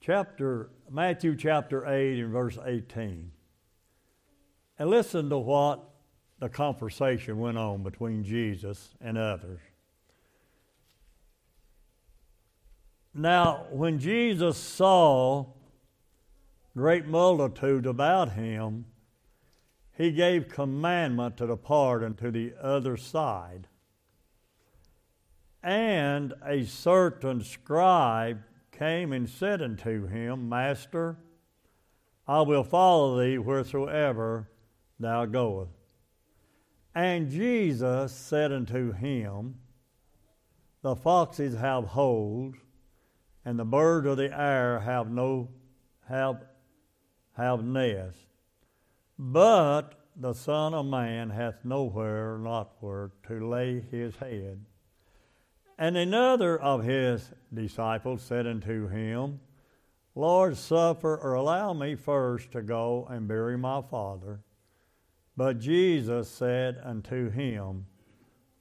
chapter Matthew chapter 8 and verse 18. And listen to what the conversation went on between Jesus and others. Now, when Jesus saw great multitude about him, he gave commandment to depart unto the other side. And a certain scribe came and said unto him, Master, I will follow thee wheresoever thou goest. And Jesus said unto him, The foxes have holes, and the birds of the air have no have have nests, but the Son of Man hath nowhere not where to lay his head. And another of his disciples said unto him, Lord, suffer or allow me first to go and bury my father. But Jesus said unto him,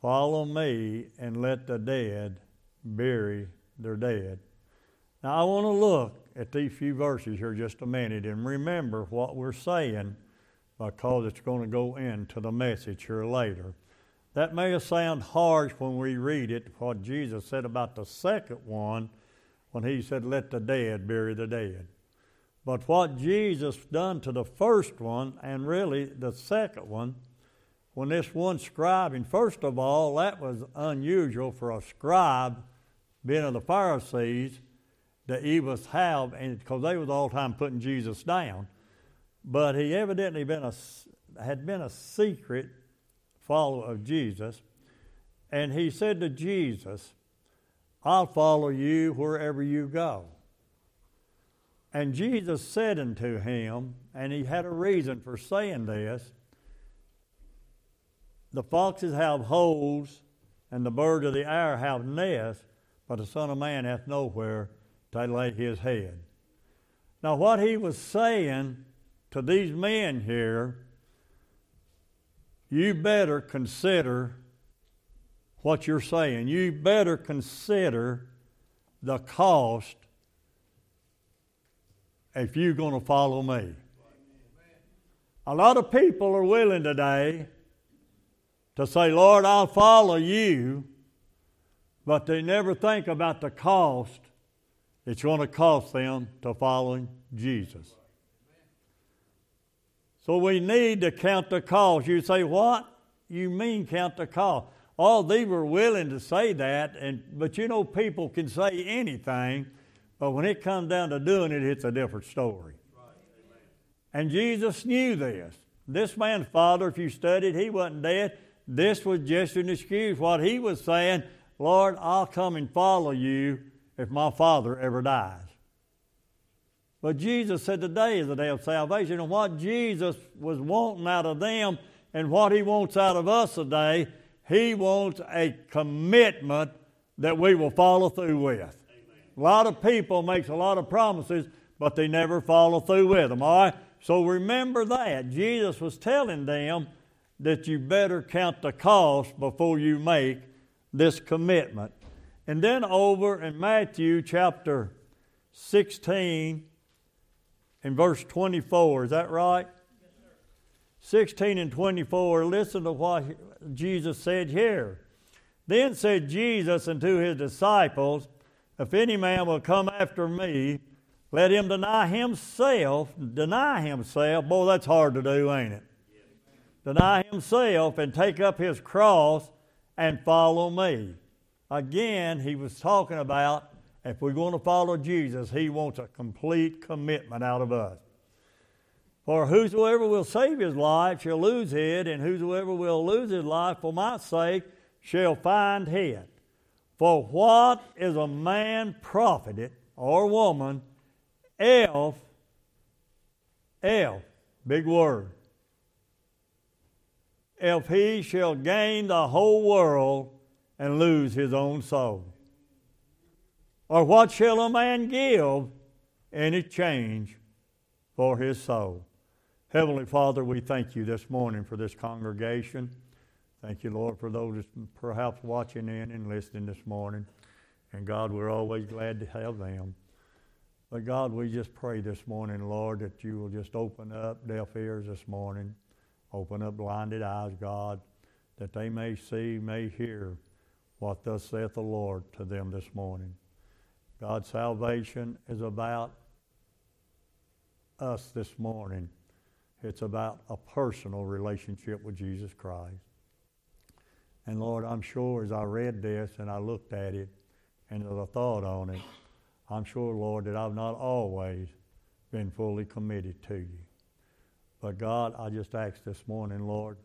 Follow me and let the dead bury their dead. Now I want to look at these few verses here just a minute and remember what we're saying because it's going to go into the message here later. That may sound harsh when we read it, what Jesus said about the second one when he said, Let the dead bury the dead. But what Jesus done to the first one, and really the second one, when this one scribe, and first of all, that was unusual for a scribe, being of the Pharisees, that he was have, and because they was all the time putting Jesus down. But he evidently been a, had been a secret follower of Jesus. And he said to Jesus, I'll follow you wherever you go. And Jesus said unto him, and he had a reason for saying this The foxes have holes, and the birds of the air have nests, but the Son of Man hath nowhere to lay his head. Now, what he was saying to these men here you better consider what you're saying. You better consider the cost if you're going to follow me. A lot of people are willing today to say, Lord, I'll follow you, but they never think about the cost it's going to cost them to following Jesus. So we need to count the cost. You say, what? You mean count the cost? Oh, they were willing to say that, and but you know people can say anything, but when it comes down to doing it, it's a different story. And Jesus knew this. This man's father, if you studied, he wasn't dead. This was just an excuse. What he was saying, Lord, I'll come and follow you if my father ever dies. But Jesus said today is the day of salvation. And what Jesus was wanting out of them and what he wants out of us today, he wants a commitment that we will follow through with. Amen. A lot of people makes a lot of promises, but they never follow through with them. All right? So remember that. Jesus was telling them that you better count the cost before you make this commitment. And then over in Matthew chapter 16, in verse 24. Is that right? Yes, 16 and 24. Listen to what Jesus said here. Then said Jesus unto his disciples, If any man will come after me, let him deny himself. Deny himself. Boy, that's hard to do, ain't it? Deny himself and take up his cross and follow me. Again, he was talking about if we're going to follow Jesus, He wants a complete commitment out of us. For whosoever will save his life shall lose it, and whosoever will lose his life for my sake shall find it. For what is a man profited or woman if, if, big word, if he shall gain the whole world and lose his own soul? Or what shall a man give in exchange for his soul? Heavenly Father, we thank you this morning for this congregation. Thank you, Lord, for those perhaps watching in and listening this morning. And God, we're always glad to have them. But God, we just pray this morning, Lord, that you will just open up deaf ears this morning, open up blinded eyes, God, that they may see, may hear what thus saith the Lord to them this morning. God, salvation is about us this morning. It's about a personal relationship with Jesus Christ. And Lord, I'm sure as I read this and I looked at it and as I thought on it, I'm sure, Lord, that I've not always been fully committed to you. But God, I just ask this morning, Lord,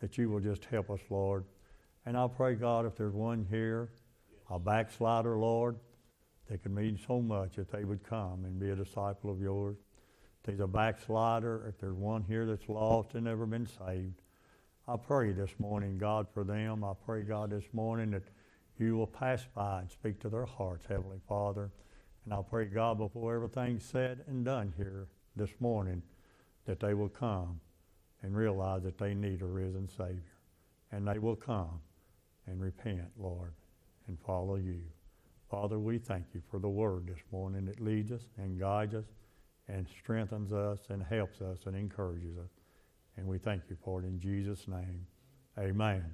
that you will just help us, Lord. And I pray, God, if there's one here, a backslider, Lord, that could mean so much if they would come and be a disciple of yours. If there's a backslider, if there's one here that's lost and never been saved, I pray this morning, God, for them. I pray, God, this morning that you will pass by and speak to their hearts, Heavenly Father. And I pray, God, before everything's said and done here this morning, that they will come and realize that they need a risen Savior. And they will come and repent, Lord, and follow you. Father, we thank you for the word this morning that leads us and guides us and strengthens us and helps us and encourages us. And we thank you for it in Jesus' name. Amen. Amen.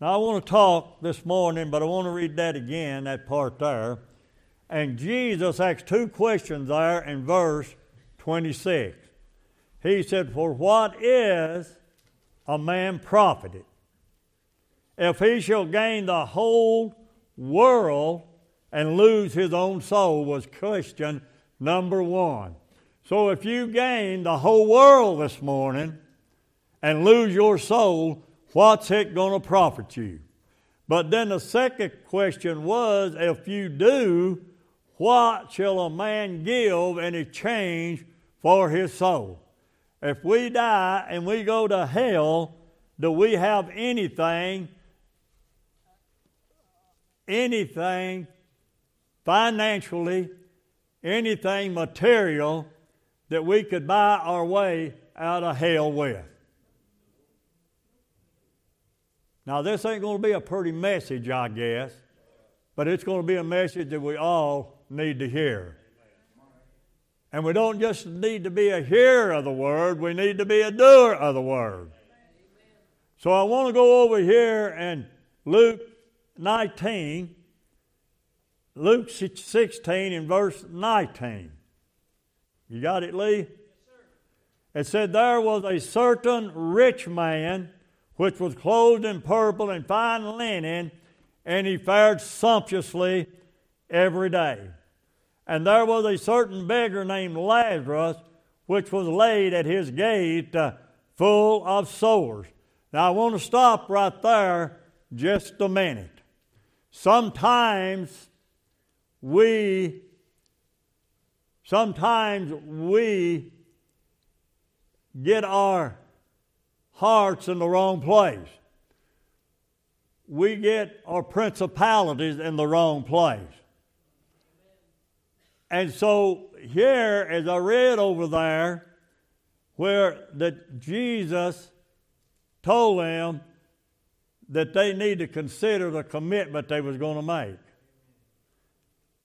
Now, I want to talk this morning, but I want to read that again, that part there. And Jesus asks two questions there in verse 26. He said, For what is a man profited if he shall gain the whole world and lose his own soul? Was question number one. So if you gain the whole world this morning and lose your soul, what's it going to profit you? But then the second question was if you do, what shall a man give in exchange for his soul? If we die and we go to hell, do we have anything, anything financially, anything material that we could buy our way out of hell with. Now, this ain't going to be a pretty message, I guess, but it's going to be a message that we all need to hear. And we don't just need to be a hearer of the word, we need to be a doer of the word. So I want to go over here and Luke 19, Luke 16 and verse 19. You got it, Lee? Yes, It said, There was a certain rich man which was clothed in purple and fine linen, and he fared sumptuously every day. And there was a certain beggar named Lazarus, which was laid at his gate, uh, full of sores. Now, I want to stop right there just a minute. Sometimes we Sometimes we get our hearts in the wrong place. We get our principalities in the wrong place. And so here, as I read over there, where that Jesus told them that they need to consider the commitment they was going to make.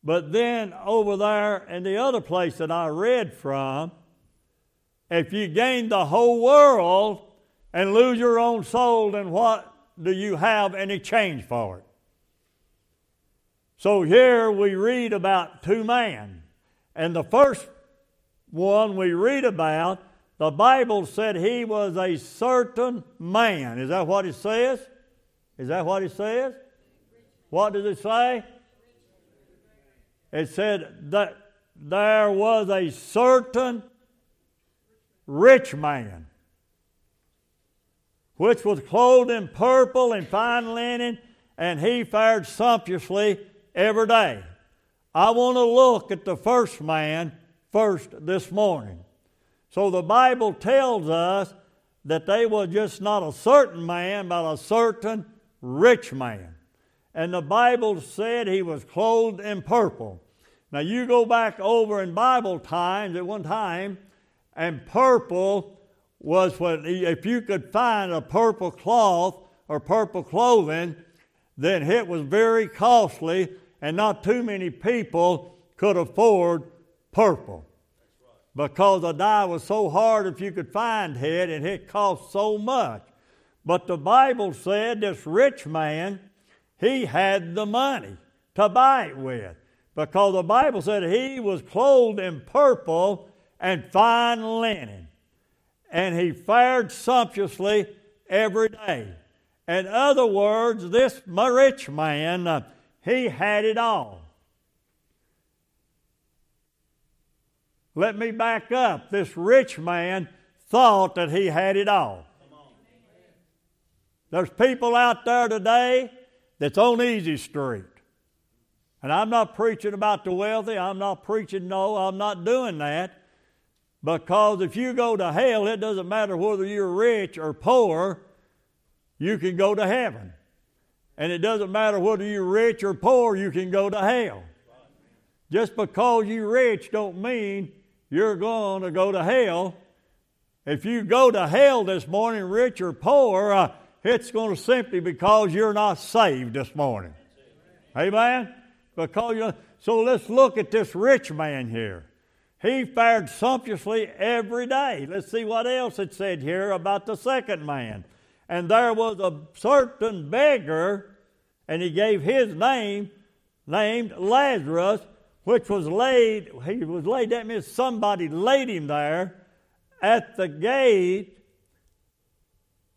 But then over there in the other place that I read from, if you gain the whole world and lose your own soul, then what do you have any change for it? So here we read about two men. And the first one we read about, the Bible said he was a certain man. Is that what it says? Is that what it says? What does it say? it said that there was a certain rich man which was clothed in purple and fine linen, and he fared sumptuously every day. I want to look at the first man first this morning. So the Bible tells us that they were just not a certain man, but a certain rich man. And the Bible said he was clothed in purple. Now you go back over in Bible times at one time, and purple was what, if you could find a purple cloth or purple clothing, then it was very costly, and not too many people could afford purple because the dye was so hard if you could find it and it cost so much. But the Bible said this rich man, he had the money to buy it with because the Bible said he was clothed in purple and fine linen and he fared sumptuously every day. In other words, this rich man, uh, he had it all. Let me back up. This rich man thought that he had it all. There's people out there today that's on Easy Street. And I'm not preaching about the wealthy. I'm not preaching, no, I'm not doing that. Because if you go to hell, it doesn't matter whether you're rich or poor, you can go to heaven. And it doesn't matter whether you're rich or poor, you can go to hell. Just because you're rich don't mean you're going to go to hell. If you go to hell this morning, rich or poor, uh, it's going to simply because you're not saved this morning. Amen? Because you so let's look at this rich man here. He fared sumptuously every day. Let's see what else it said here about the second man. And there was a certain beggar, and he gave his name, named Lazarus, which was laid, he was laid, that means somebody laid him there at the gate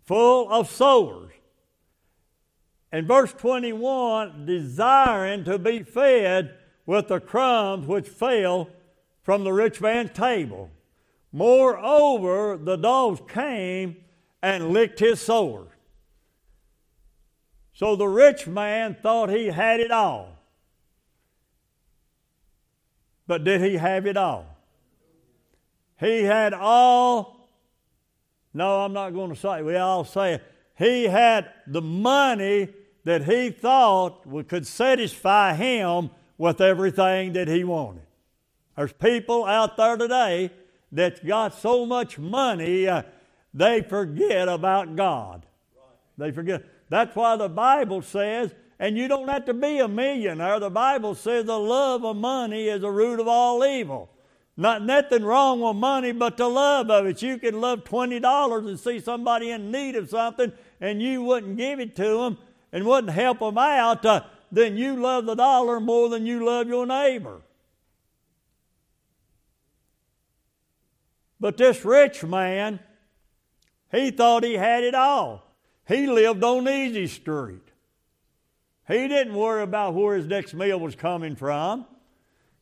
full of sores. And verse 21 desiring to be fed with the crumbs which fell from the rich man's table. Moreover, the dogs came and licked his sores. So the rich man thought he had it all. But did he have it all? He had all. No, I'm not going to say. We all say. He had the money that he thought could satisfy him with everything that he wanted. There's people out there today that's got so much money, uh, they forget about God. They forget. That's why the Bible says, and you don't have to be a millionaire. The Bible says the love of money is the root of all evil. Not nothing wrong with money, but the love of it. You can love twenty dollars and see somebody in need of something, and you wouldn't give it to them and wouldn't help them out. Uh, then you love the dollar more than you love your neighbor. But this rich man, he thought he had it all. He lived on Easy Street. He didn't worry about where his next meal was coming from.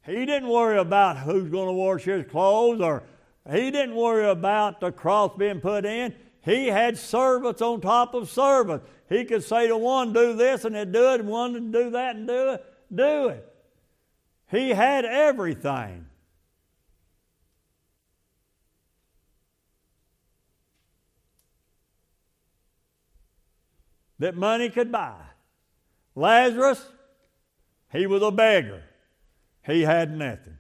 He didn't worry about who's going to wash his clothes or he didn't worry about the cross being put in. He had servants on top of servants. He could say to one, do this, and he'd do it, and one to do that and do it, do it. He had everything. that money could buy. Lazarus, he was a beggar. He had nothing.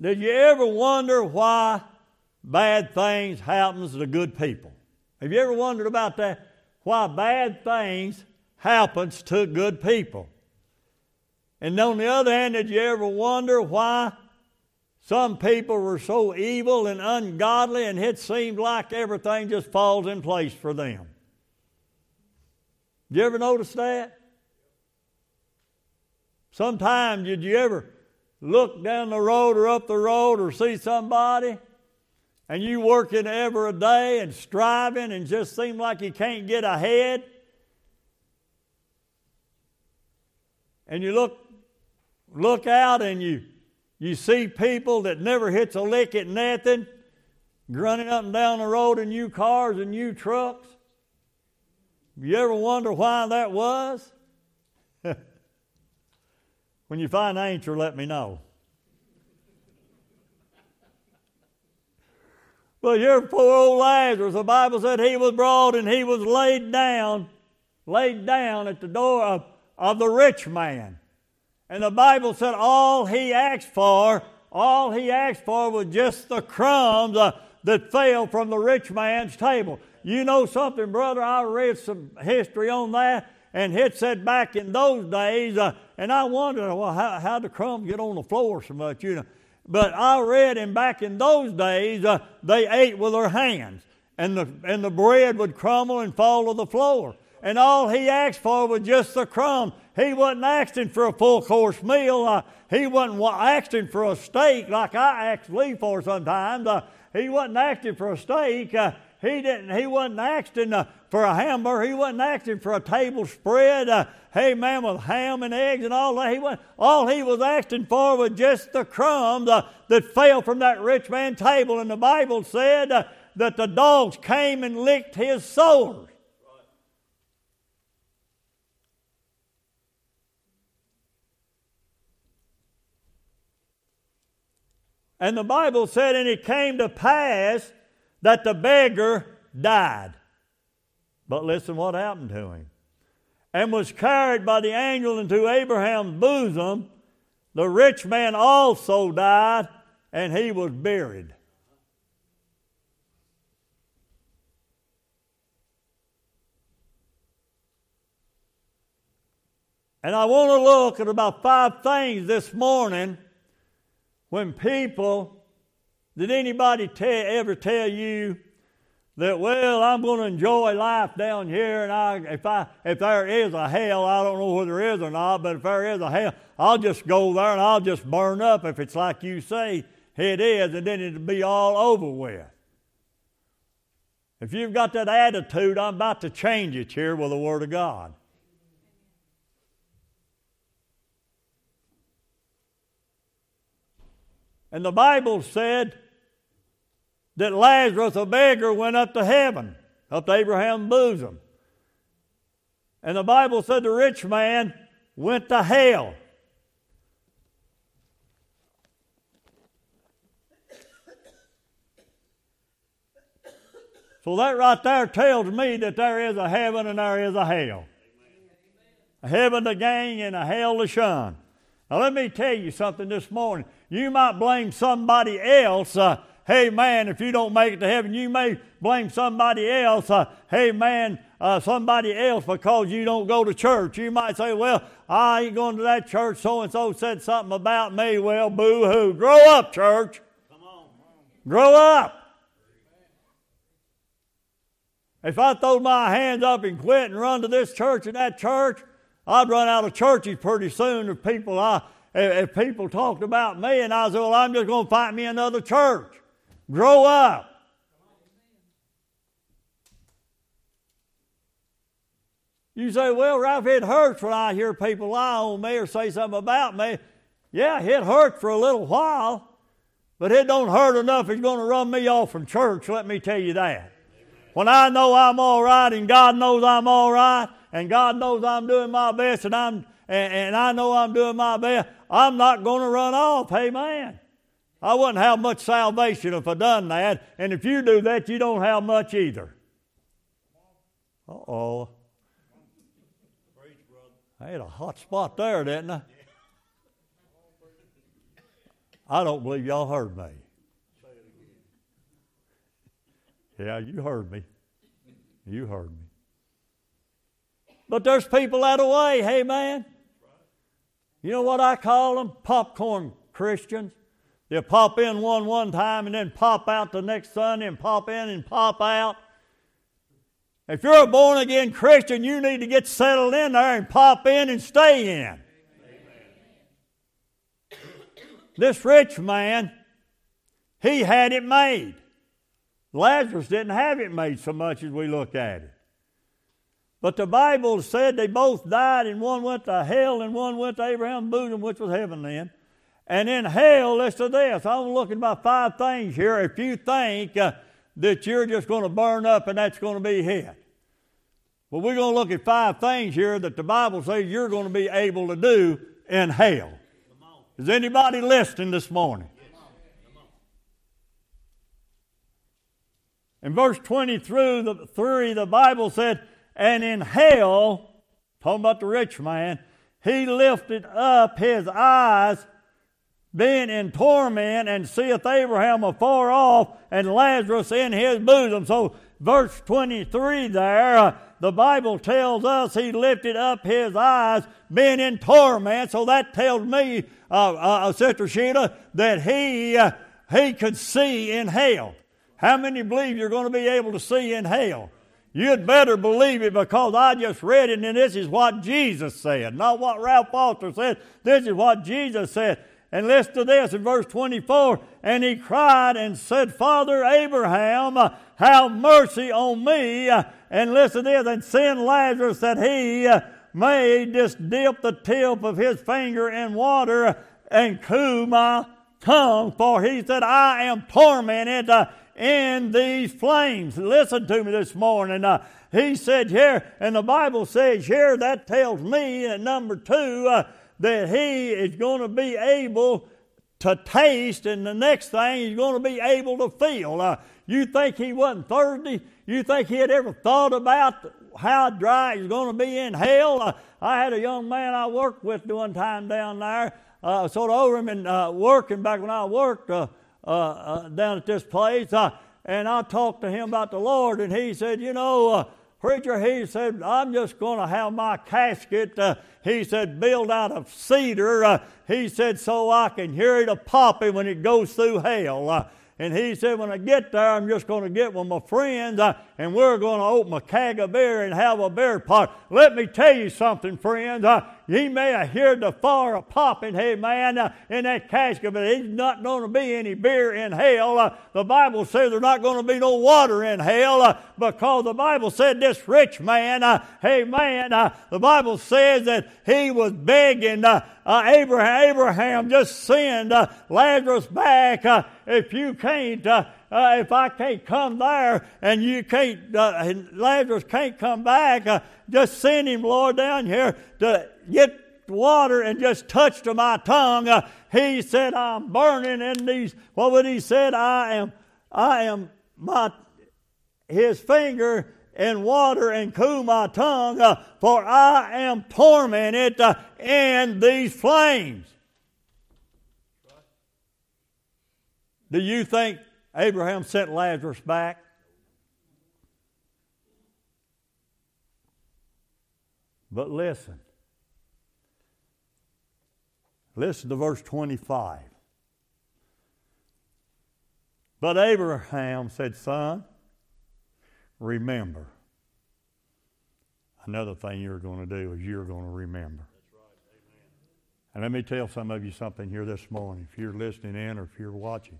Did you ever wonder why bad things happens to good people? Have you ever wondered about that? Why bad things happens to good people? And on the other hand, did you ever wonder why some people were so evil and ungodly and it seemed like everything just falls in place for them? Did you ever notice that? Sometimes did you ever look down the road or up the road or see somebody and you working every day and striving and just seem like you can't get ahead? And you look look out and you you see people that never hits a lick at nothing grunting up and down the road in new cars and new trucks. You ever wonder why that was? When you find answer, let me know. Well, your poor old Lazarus, the Bible said he was brought and he was laid down, laid down at the door of, of the rich man. And the Bible said all he asked for, all he asked for was just the crumbs uh, that fell from the rich man's table. You know something, brother? I read some history on that, and it said back in those days, uh, and I wonder, well, how, how the crumbs get on the floor so much, you know. But I read, and back in those days, uh, they ate with their hands, and the, and the bread would crumble and fall to the floor. And all he asked for was just the crumb. He wasn't asking for a full course meal. Uh, he wasn't asking for a steak like I ask Lee for sometimes. Uh, he wasn't asking for a steak. Uh, he didn't. He wasn't asking uh, for a hamburger. He wasn't asking for a table spread. Uh, hey, man, with ham and eggs and all that. He was, all he was asking for was just the crumbs uh, that fell from that rich man's table. And the Bible said uh, that the dogs came and licked his sores. And the Bible said, and it came to pass that the beggar died. But listen what happened to him. And was carried by the angel into Abraham's bosom. The rich man also died, and he was buried. And I want to look at about five things this morning when people, did anybody tell, ever tell you that well i'm going to enjoy life down here and I, if, I, if there is a hell i don't know whether there is or not but if there is a hell i'll just go there and i'll just burn up if it's like you say it is and then it'll be all over with. If you've got that attitude i'm about to change it here with the word of god. And the bible said that Lazarus, a beggar, went up to heaven, up to Abraham's bosom. And the Bible said the rich man went to hell. So that right there tells me that there is a heaven and there is a hell. A heaven to gain and a hell to shun. Now let me tell you something this morning. You might blame somebody else uh, hey man, if you don't make it to heaven, you may blame somebody else. Uh, hey man, uh, somebody else because you don't go to church. You might say, well, I ain't going to that church. So and so said something about me. Well, boo hoo. Grow up, church. Come on. Grow up. If I throw my hands up and quit and run to this church and that church, I'd run out of churches pretty soon if people I if people talked about me and I said, well, I'm just going to find me another church. Grow up. You say, well, Ralph, it hurts when I hear people lie on me or say something about me. Yeah, it hurts for a little while, but it don't hurt enough it's going to run me off from church, let me tell you that. When I know I'm all right and God knows I'm all right and God knows I'm doing my best and, I'm, and, and I know I'm doing my best, I'm not going to run off. Amen. I wouldn't have much salvation if I done that. And if you do that, you don't have much either. Uh oh. I had a hot spot there, didn't I? I don't believe y'all heard me. Yeah, you heard me. You heard me. But there's people out that way, hey man. You know what I call them? Popcorn Christians. They'll pop in one one time and then pop out the next Sunday and pop in and pop out. If you're a born again Christian, you need to get settled in there and pop in and stay in. Amen. This rich man, he had it made. Lazarus didn't have it made so much as we look at it. But the Bible said they both died, and one went to hell and one went to Abraham's bosom, which was heaven then. And in hell, listen to this. I'm looking about five things here. If you think uh, that you're just going to burn up and that's going to be it. Well, we're going to look at five things here that the Bible says you're going to be able to do in hell. Is anybody listening this morning? In verse 20 through the 3, the Bible said, And in hell, talking about the rich man, he lifted up his eyes being in torment and seeth Abraham afar off and Lazarus in his bosom. So verse 23 there, uh, the Bible tells us he lifted up his eyes, being in torment. So that tells me, uh, uh, Sister Sheila, that he, uh, he could see in hell. How many believe you're going to be able to see in hell? You'd better believe it because I just read it and this is what Jesus said, not what Ralph Foster said. This is what Jesus said. And listen to this in verse 24. And he cried and said, Father Abraham, have mercy on me. And listen to this. And send Lazarus that he may just dip the tip of his finger in water and cool my tongue. For he said, I am tormented in these flames. Listen to me this morning. Uh, he said here, and the Bible says here, that tells me at number two uh, that he is going to be able to taste, and the next thing he's going to be able to feel. Uh, you think he wasn't thirsty? You think he had ever thought about how dry he's going to be in hell? Uh, I had a young man I worked with one time down there, uh, sort of over him and uh, working back when I worked. Uh, uh, down at this place, and I talked to him about the Lord, and he said, You know, preacher, he said, I'm just going to have my casket, he said, built out of cedar. he said, so I can hear it a popping when it goes through hell. And he said, when I get there, I'm just going to get with my friends uh, and we're going to open a keg of beer and have a beer party. Let me tell you something, friends. Uh, he may have heard the fire popping, hey man, uh, in that casket, but there's not going to be any beer in hell. Uh, the Bible says there's not going to be no water in hell uh, because the Bible said this rich man, uh, hey man, uh, the Bible says that he was begging Abraham, Abraham just send Lazarus back if you can't. Uh, if I can't come there and you can't, uh, Lazarus can't come back, uh, just send him, Lord, down here to get water and just touch to my tongue. Uh, he said, I'm burning in these, what would he said? I am, I am my, his finger in water and cool my tongue, uh, for I am tormented uh, in these flames. Do you think Abraham sent Lazarus back? But listen. Listen to verse 25. But Abraham said, Son, remember. Another thing you're going to do is you're going to remember. And let me tell some of you something here this morning. If you're listening in or if you're watching,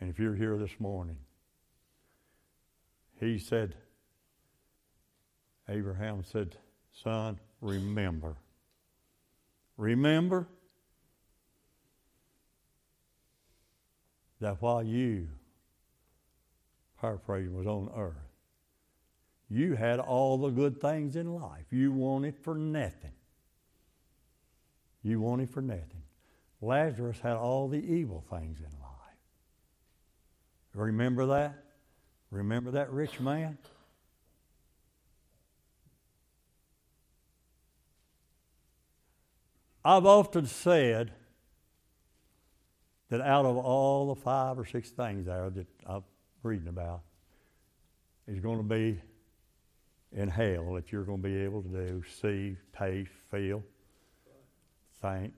and if you're here this morning, he said, Abraham said, Son, remember. Remember that while you, paraphrasing, was on earth, you had all the good things in life. You wanted for nothing. You wanted for nothing. Lazarus had all the evil things in life. Remember that? Remember that rich man? I've often said that out of all the five or six things there that I'm reading about, is going to be in hell that you're going to be able to do see, taste, feel, think,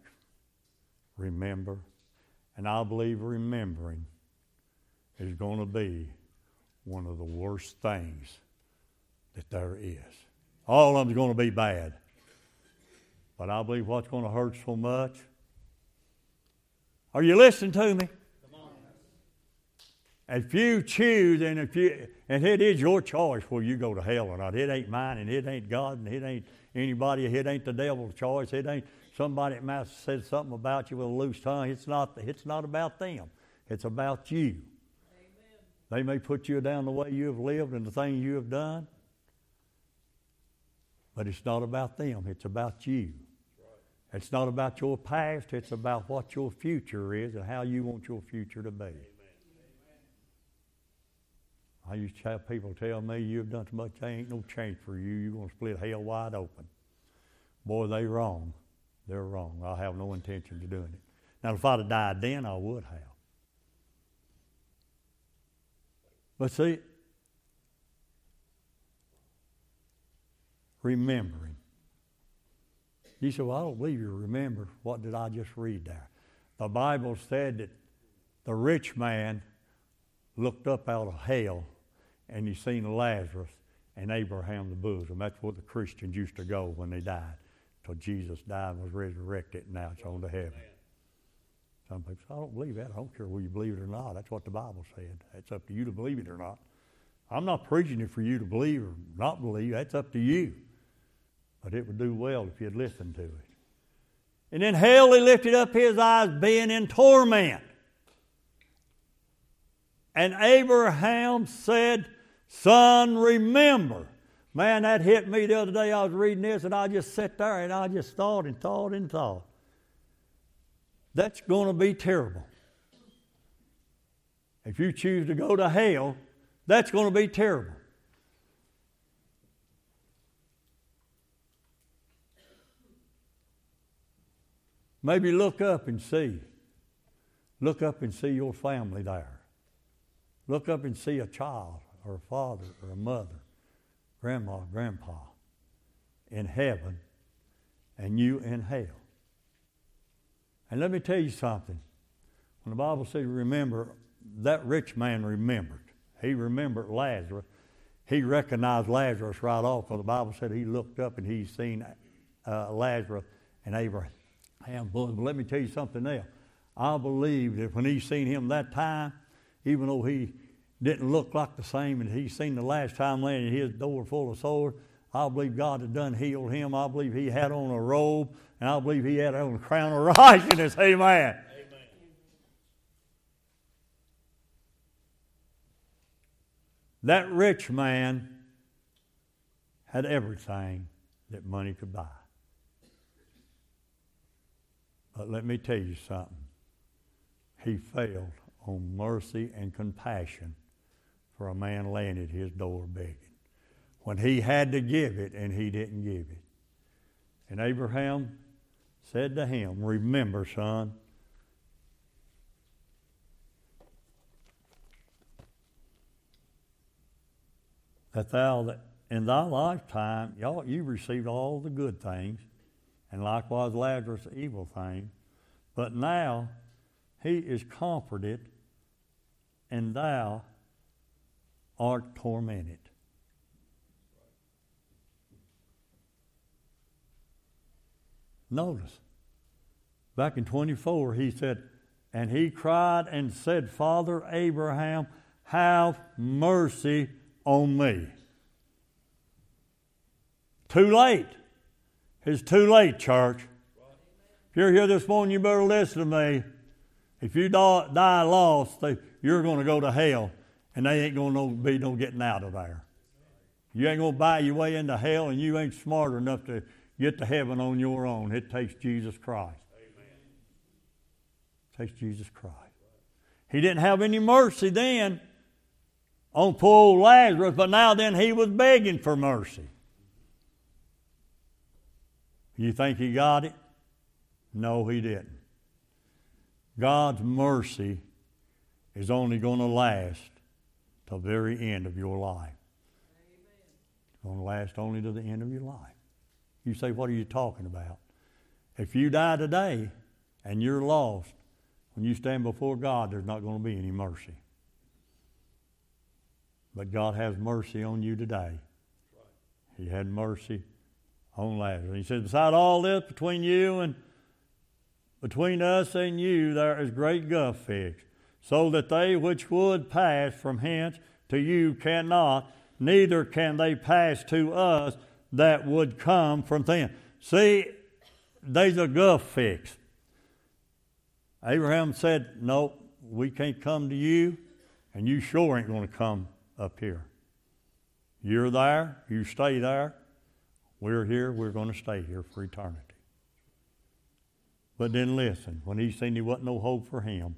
remember. And I believe remembering is going to be one of the worst things that there is. All of them is going to be bad. But I believe what's going to hurt so much. Are you listening to me? If you choose, and if you, and it is your choice whether you go to hell or not. It ain't mine, and it ain't God, and it ain't anybody. It ain't the devil's choice. It ain't somebody that might said something about you with a loose tongue. It's not. It's not about them. It's about you. Amen. They may put you down the way you have lived and the things you have done, but it's not about them. It's about you. It's not about your past, it's about what your future is and how you want your future to be. I used to have people tell me, You've done too much, there ain't no change for you, you're going to split hell wide open. Boy, they wrong. They're wrong. I have no intention of doing it. Now, if I'd have died then, I would have. But see, remembering. You said, Well, I don't believe you remember. What did I just read there? The Bible said that the rich man looked up out of hell and he seen Lazarus and Abraham the bosom. That's where the Christians used to go when they died. Till Jesus died and was resurrected, and now it's on to heaven. Some people say, I don't believe that. I don't care whether you believe it or not. That's what the Bible said. It's up to you to believe it or not. I'm not preaching it for you to believe or not believe. That's up to you. But it would do well if you'd listen to it. And in hell he lifted up his eyes, being in torment. And Abraham said, Son, remember. Man, that hit me the other day. I was reading this and I just sat there and I just thought and thought and thought. That's going to be terrible. If you choose to go to hell, that's going to be terrible. Maybe look up and see. Look up and see your family there. Look up and see a child or a father or a mother, grandma, grandpa in heaven, and you in hell. And let me tell you something. When the Bible says remember, that rich man remembered. He remembered Lazarus. He recognized Lazarus right off because the Bible said he looked up and he seen uh, Lazarus and Abraham. But let me tell you something else. I believe that when he seen him that time, even though he didn't look like the same and he seen the last time laying his door full of sores, I believe God had done healed him. I believe he had on a robe and I believe he had on a crown of righteousness. Amen. That rich man had everything that money could buy. But let me tell you something. He failed on mercy and compassion for a man laying at his door begging. When he had to give it and he didn't give it. And Abraham said to him, Remember, son, that thou that in thy lifetime, y'all, you received all the good things, and likewise Lazarus the evil thing. But now he is comforted, and thou art tormented. Notice, back in 24, he said, And he cried and said, Father Abraham, have mercy on me. Too late. It's too late, church. If you're here this morning, you better listen to me. If you die, lost, you're going to go to hell, and they ain't going to be no getting out of there. You ain't going to buy your way into hell, and you ain't smart enough to get to heaven on your own. It takes Jesus Christ. It takes Jesus Christ. He didn't have any mercy then on poor old Lazarus, but now then he was begging for mercy. You think he got it? No, he didn't. God's mercy is only going to last till the very end of your life. It's going to last only to the end of your life. You say, What are you talking about? If you die today and you're lost, when you stand before God, there's not going to be any mercy. But God has mercy on you today. He had mercy on Lazarus. He said, Beside all this, between you and between us and you, there is great gulf fixed, so that they which would pass from hence to you cannot, neither can they pass to us that would come from thence. See, there's a gulf fixed. Abraham said, No, we can't come to you, and you sure ain't going to come up here. You're there, you stay there. We're here, we're going to stay here for eternity. But then listen, when he seen there wasn't no hope for him,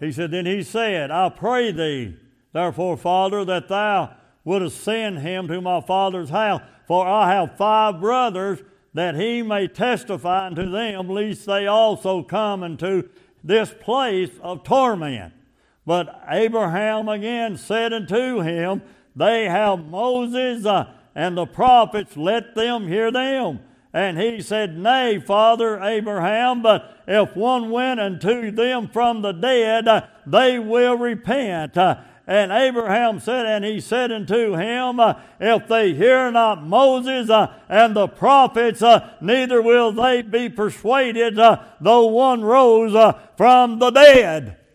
he said, Then he said, I pray thee, therefore, Father, that thou wouldst send him to my father's house, for I have five brothers, that he may testify unto them, lest they also come into this place of torment. But Abraham again said unto him, They have Moses uh, and the prophets, let them hear them. And he said, Nay, Father Abraham, but if one went unto them from the dead, they will repent. And Abraham said, And he said unto him, If they hear not Moses and the prophets, neither will they be persuaded, though one rose from the dead.